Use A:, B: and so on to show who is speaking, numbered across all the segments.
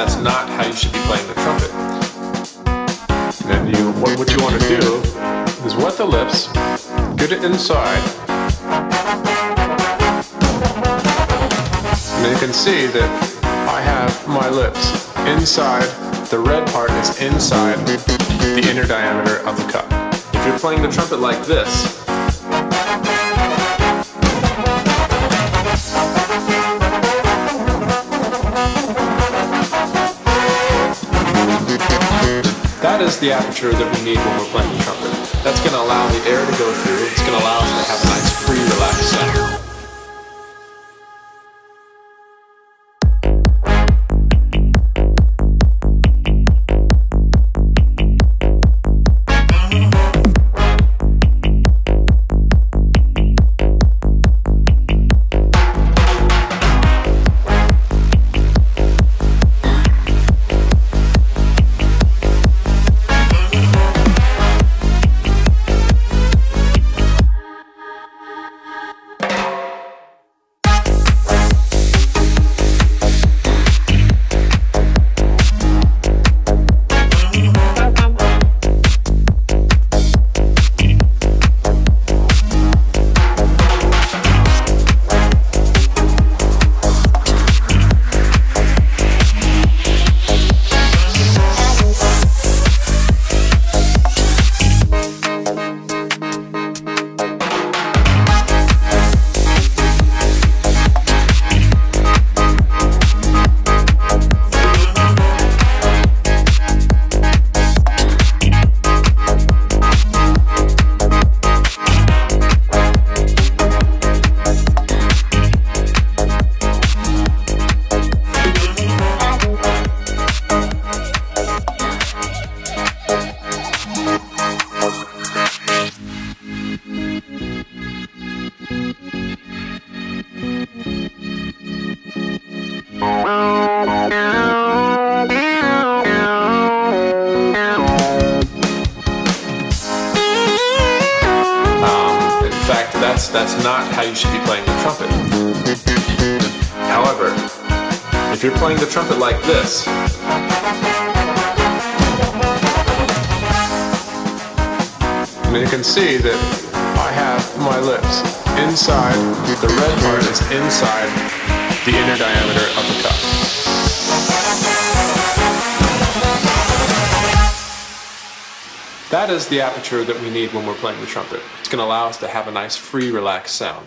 A: that's not how you should be playing the trumpet. And you, what, what you want to do is wet the lips, get it inside. And you can see that I have my lips inside. The red part is inside the inner diameter of the cup. If you're playing the trumpet like this, the aperture that we need when we're playing the trumpet. That's going to allow the air to go through. It's going to allow us to have a nice free, relaxed sound. That we need when we're playing the trumpet. It's going to allow us to have a nice, free, relaxed sound.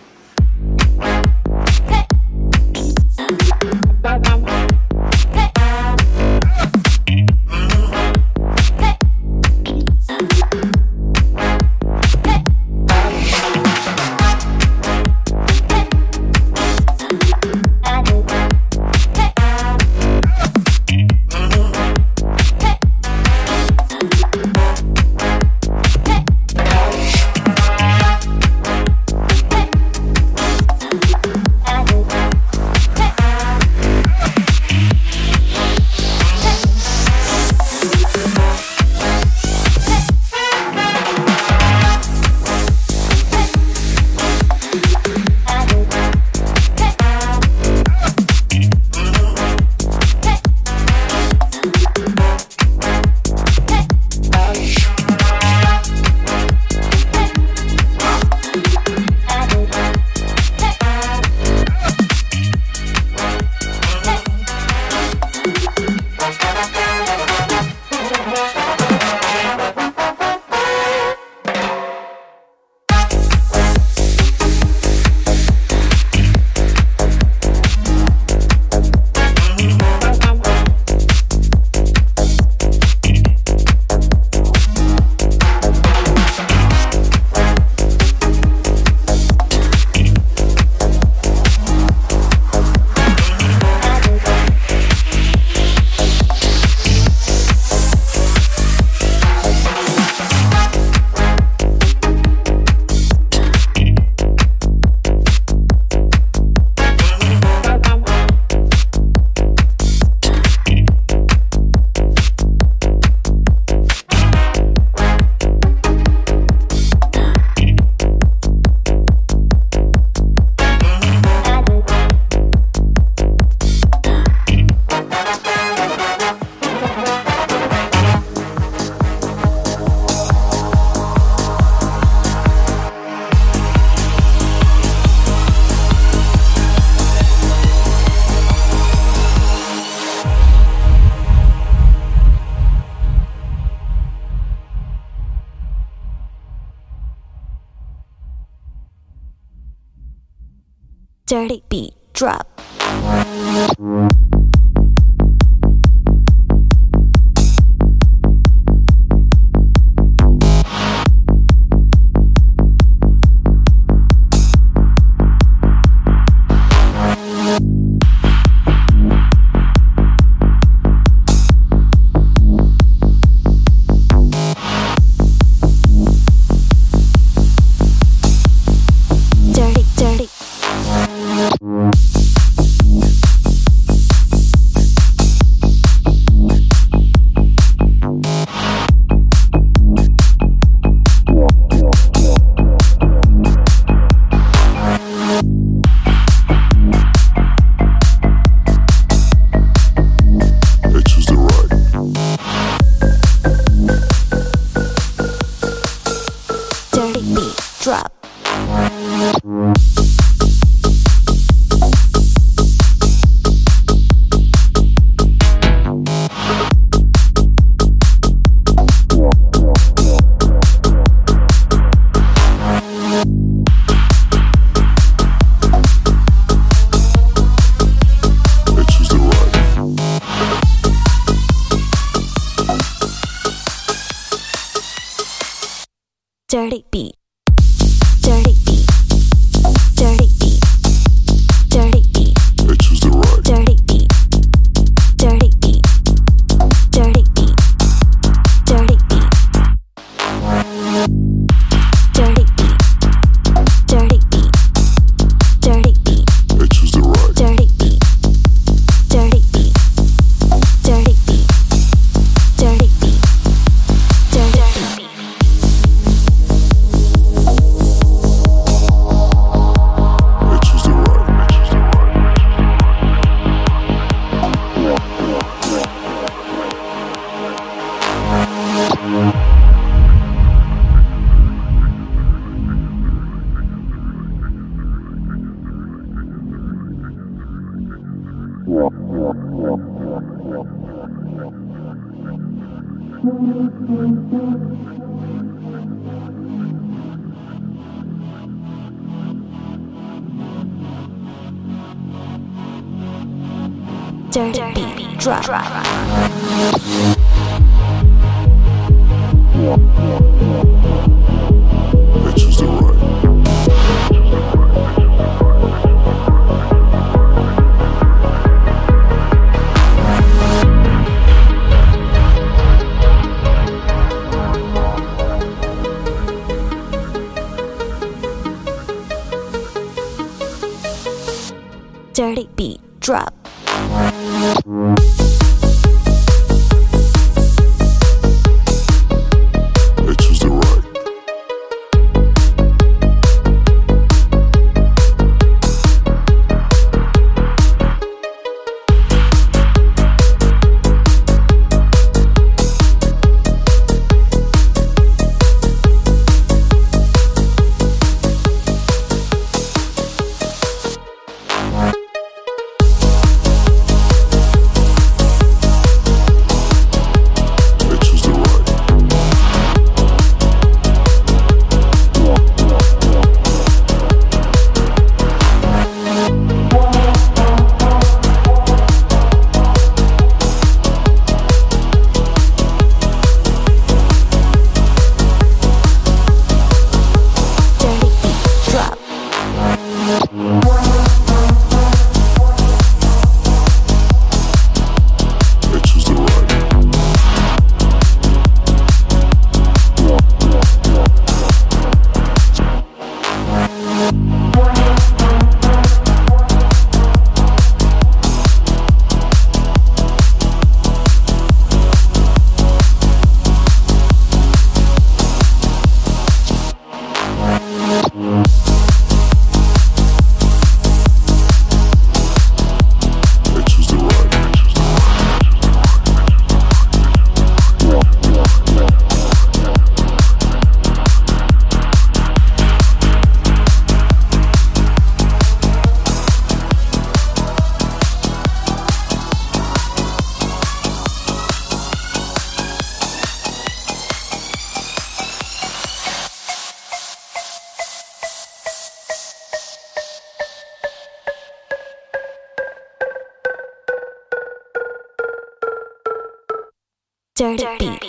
B: Dirty beat.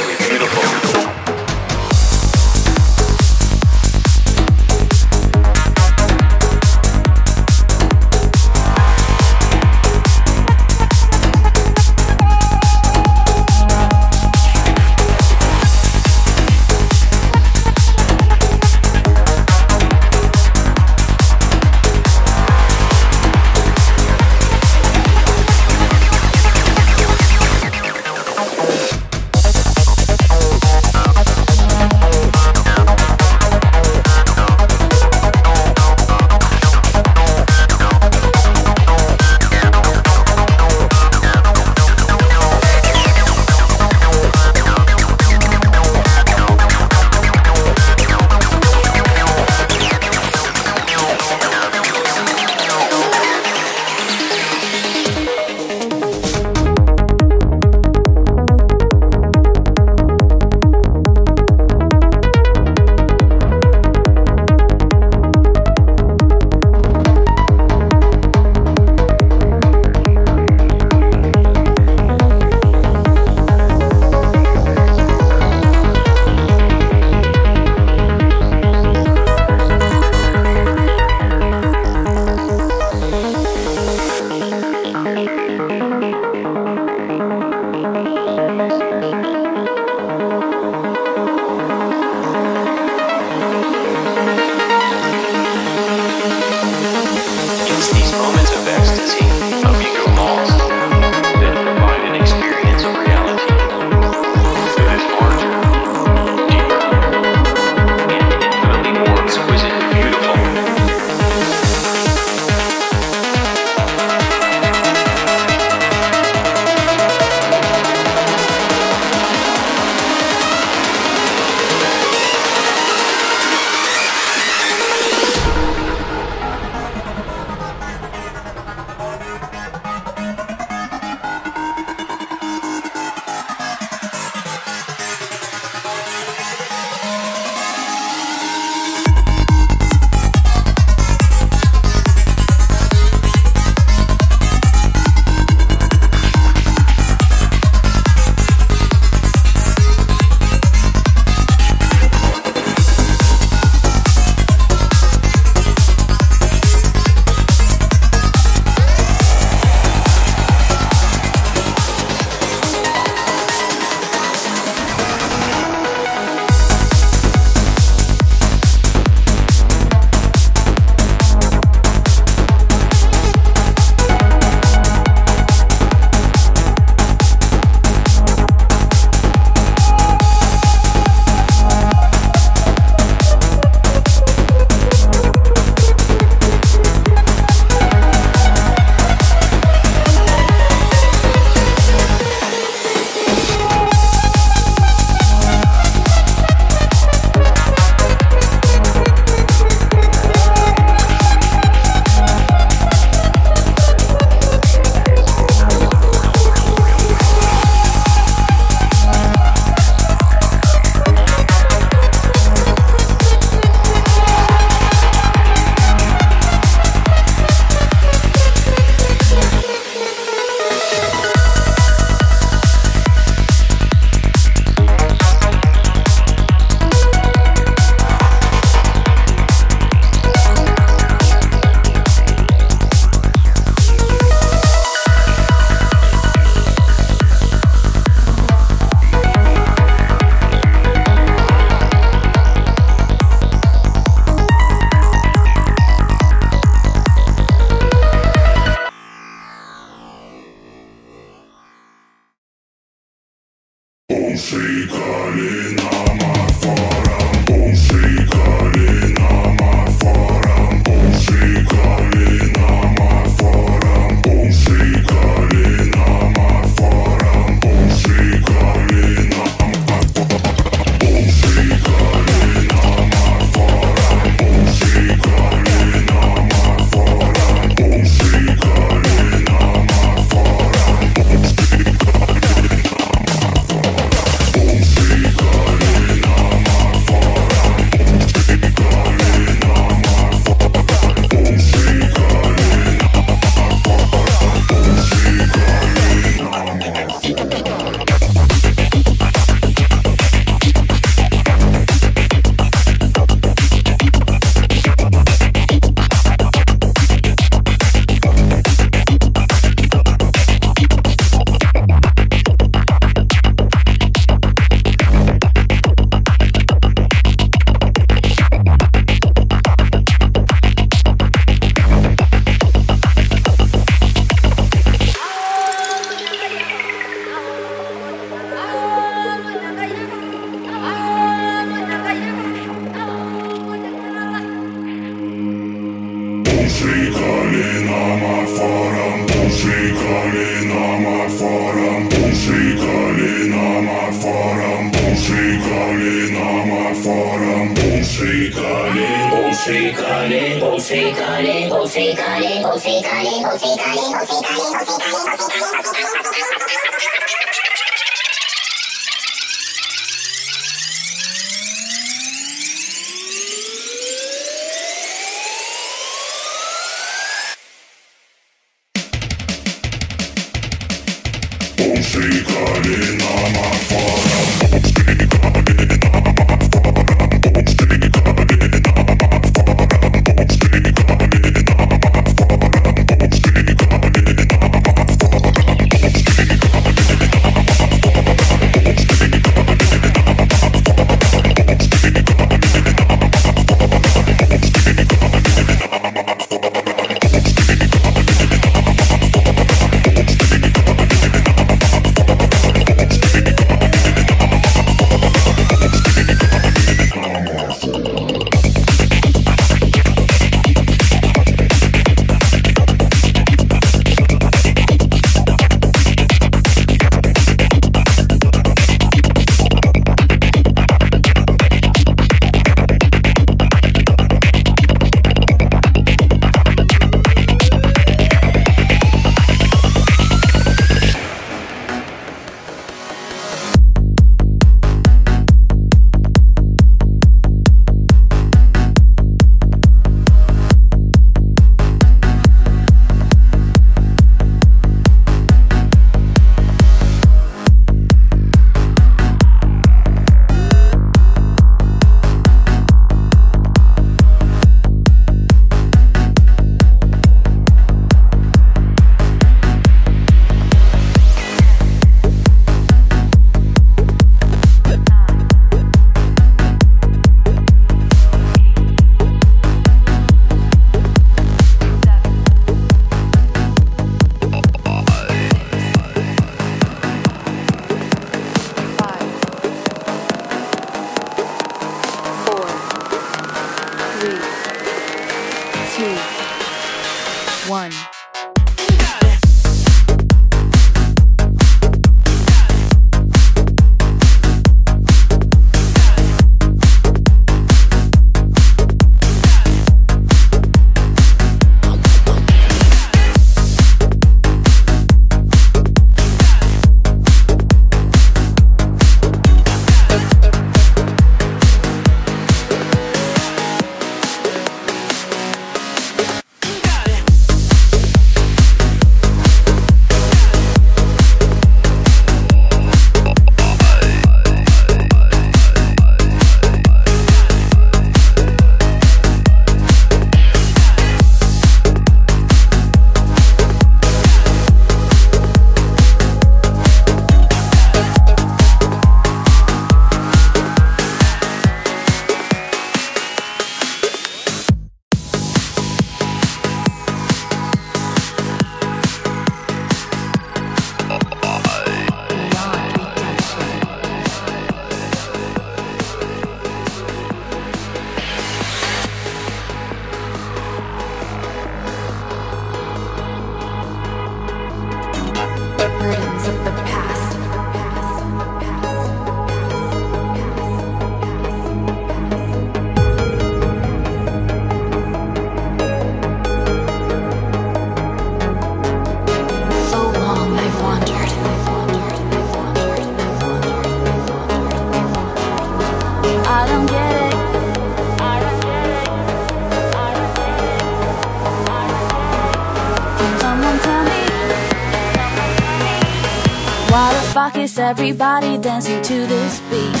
C: Everybody dancing to this beat?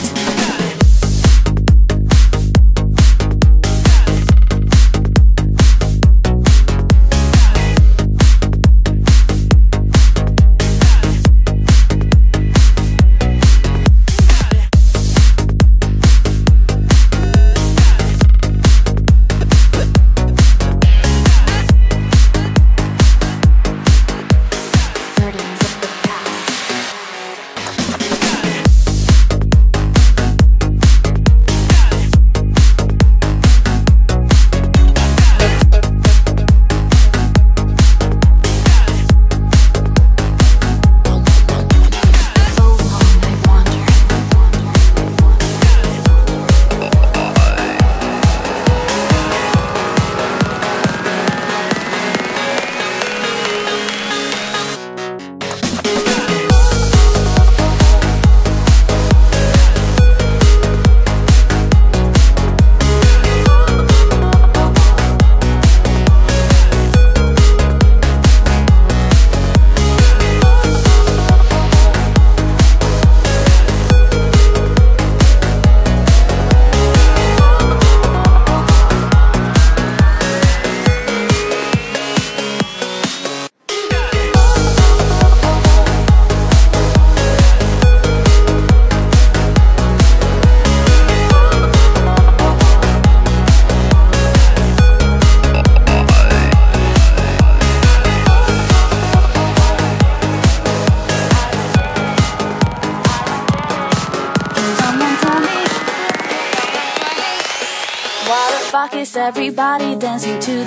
C: Everybody dancing to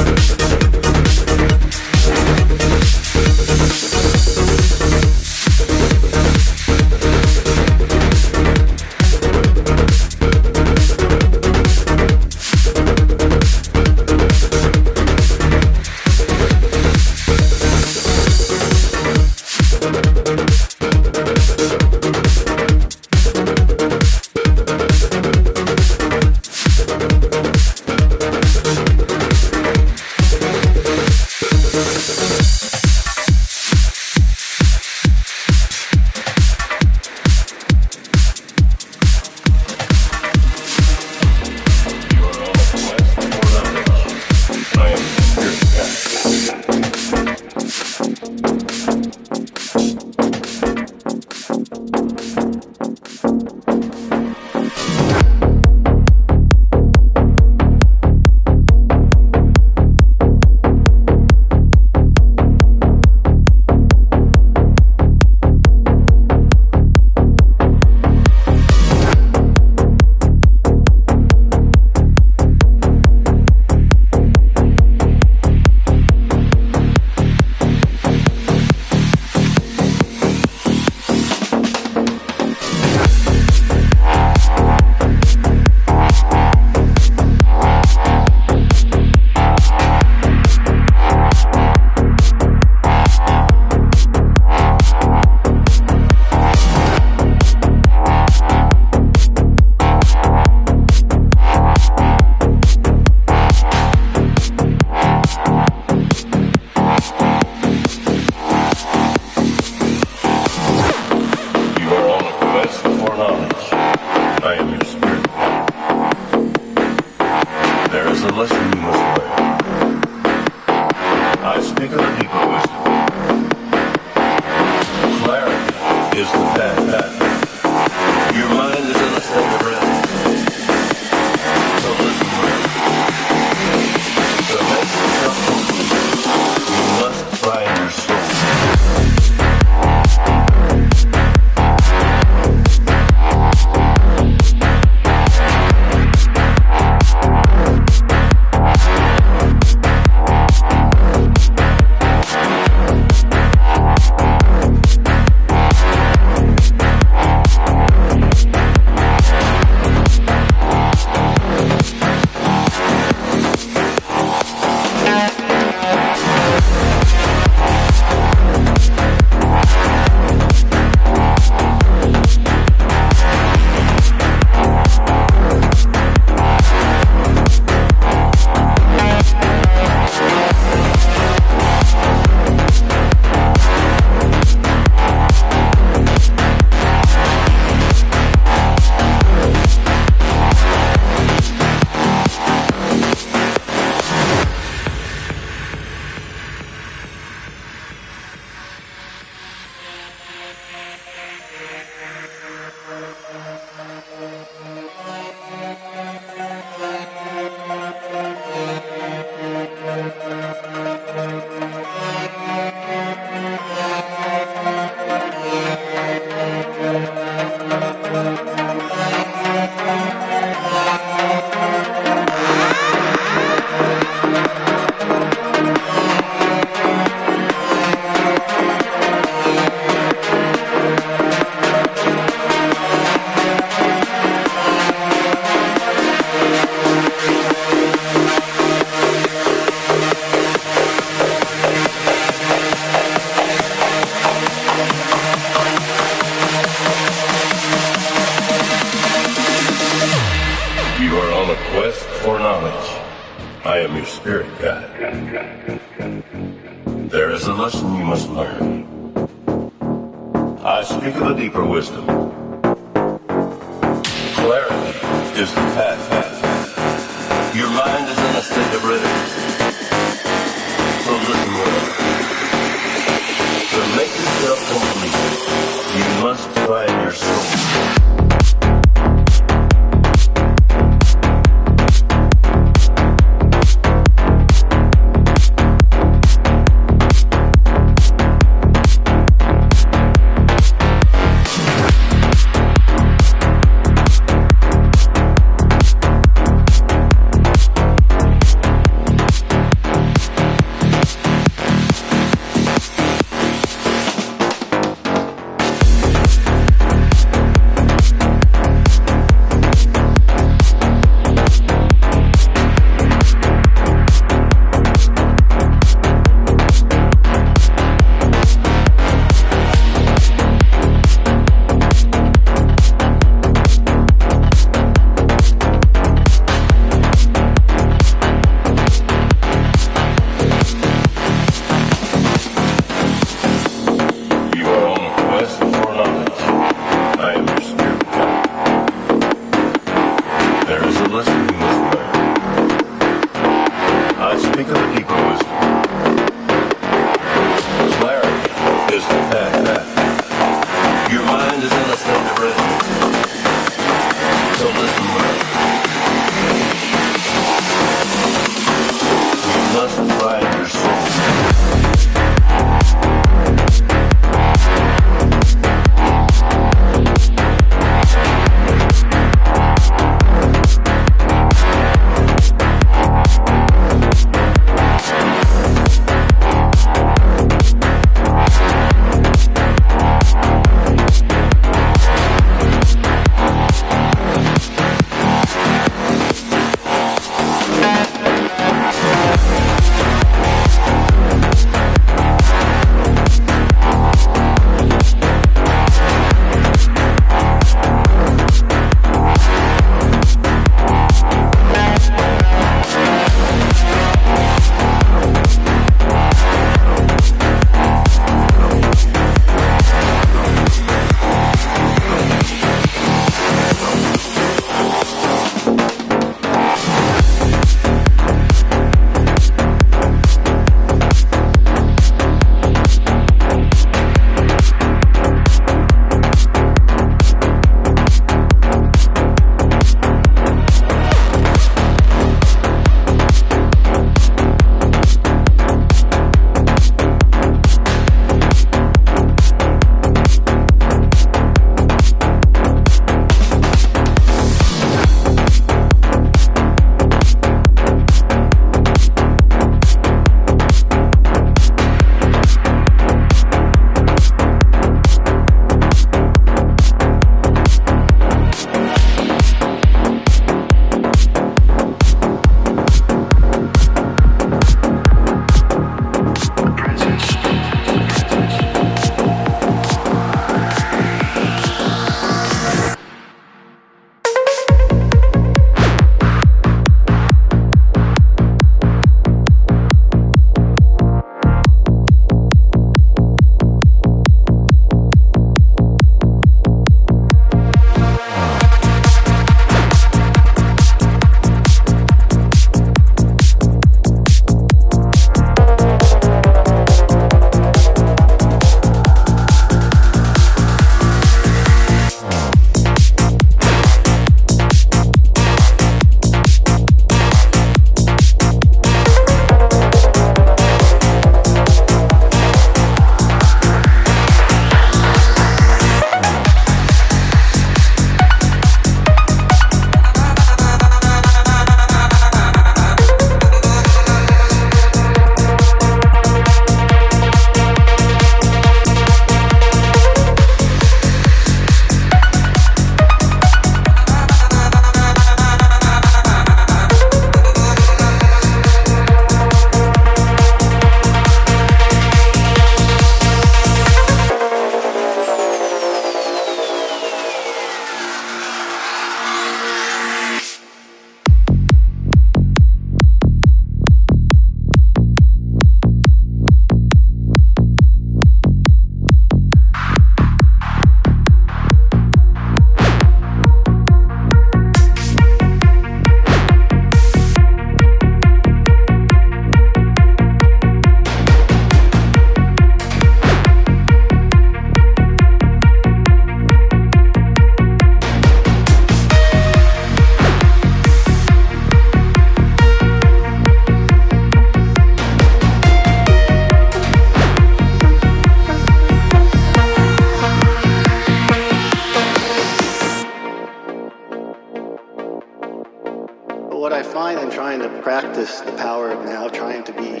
D: what I find in trying to practice the power of now, trying to be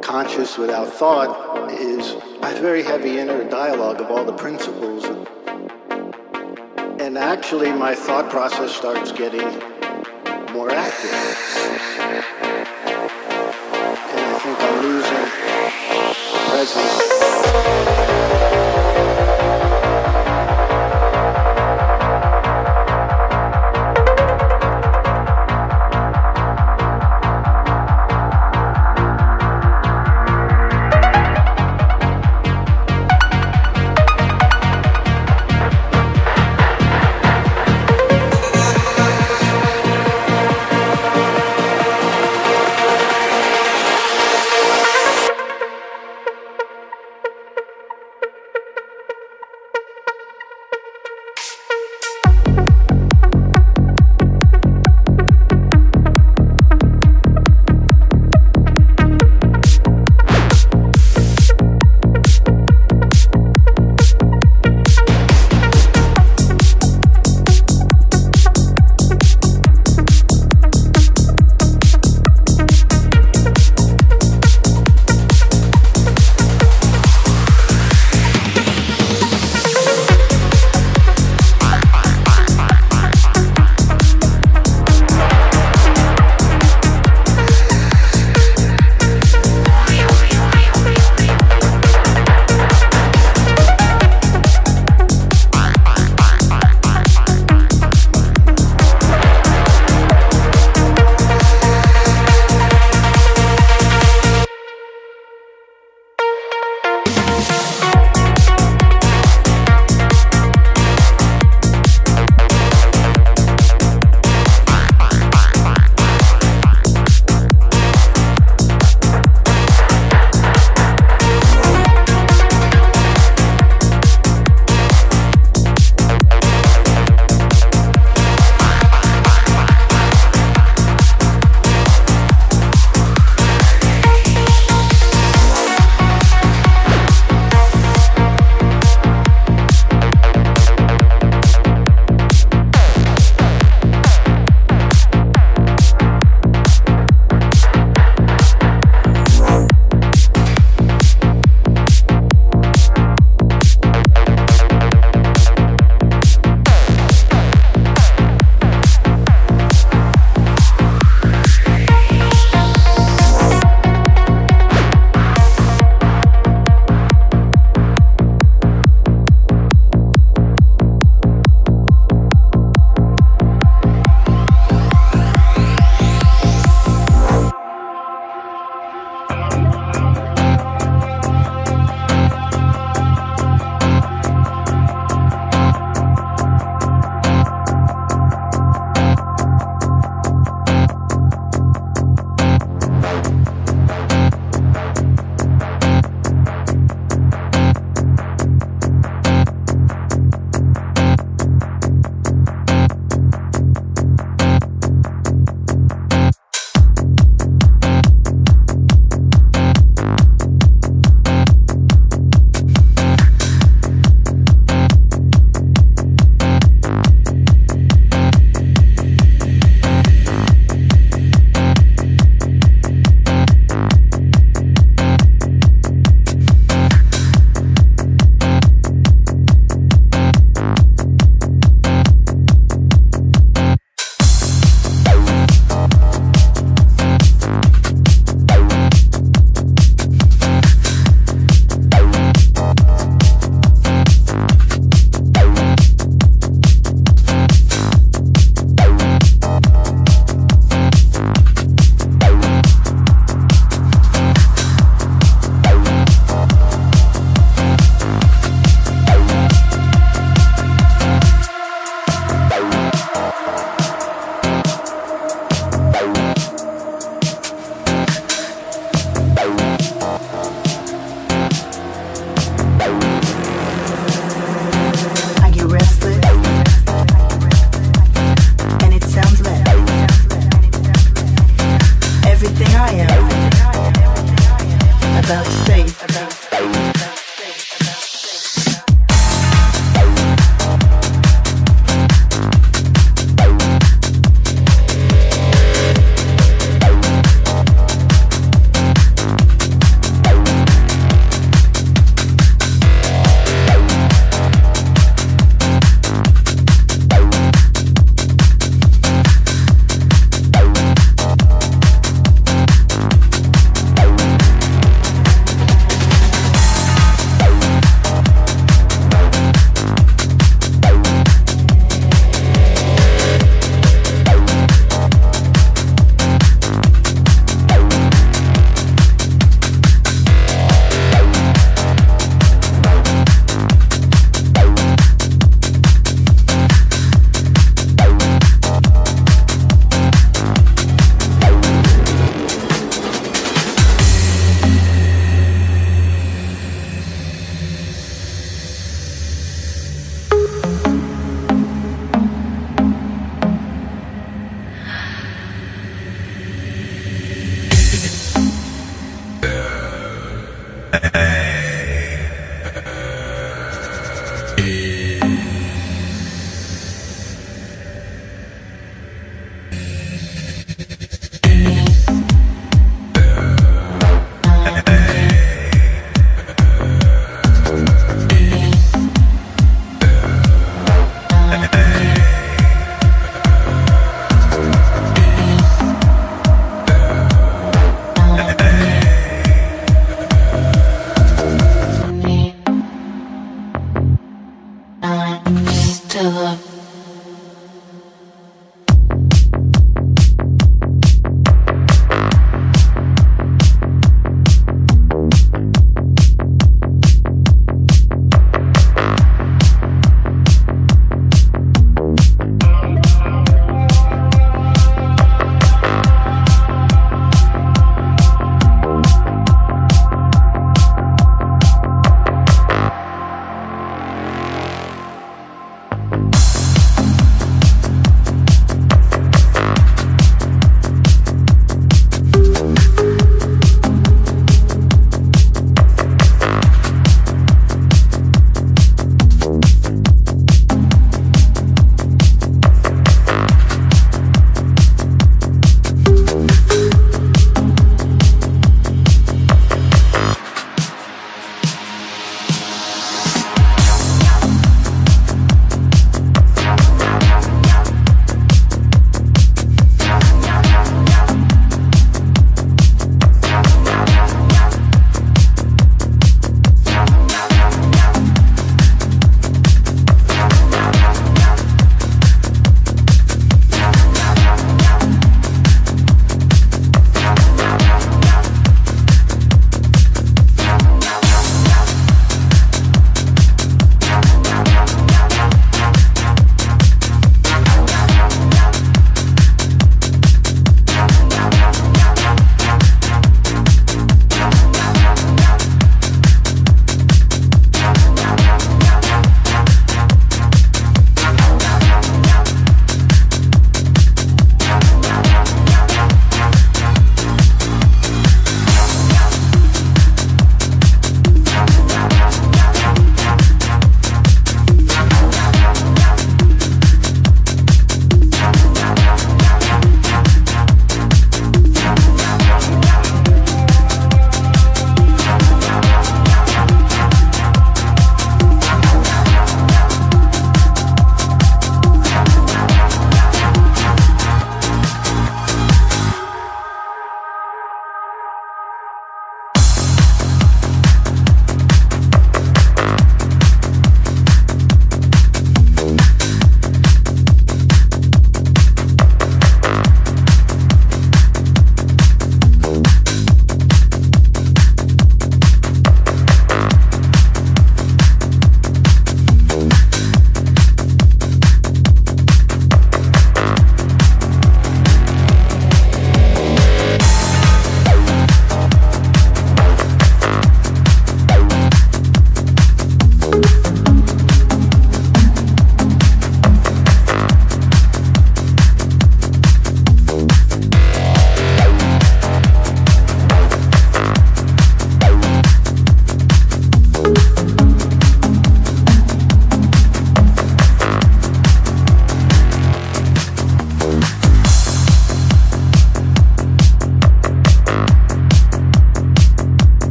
D: conscious without thought, is a very heavy inner dialogue of all the principles. And actually, my thought process starts getting more active. And I think I'm losing presence.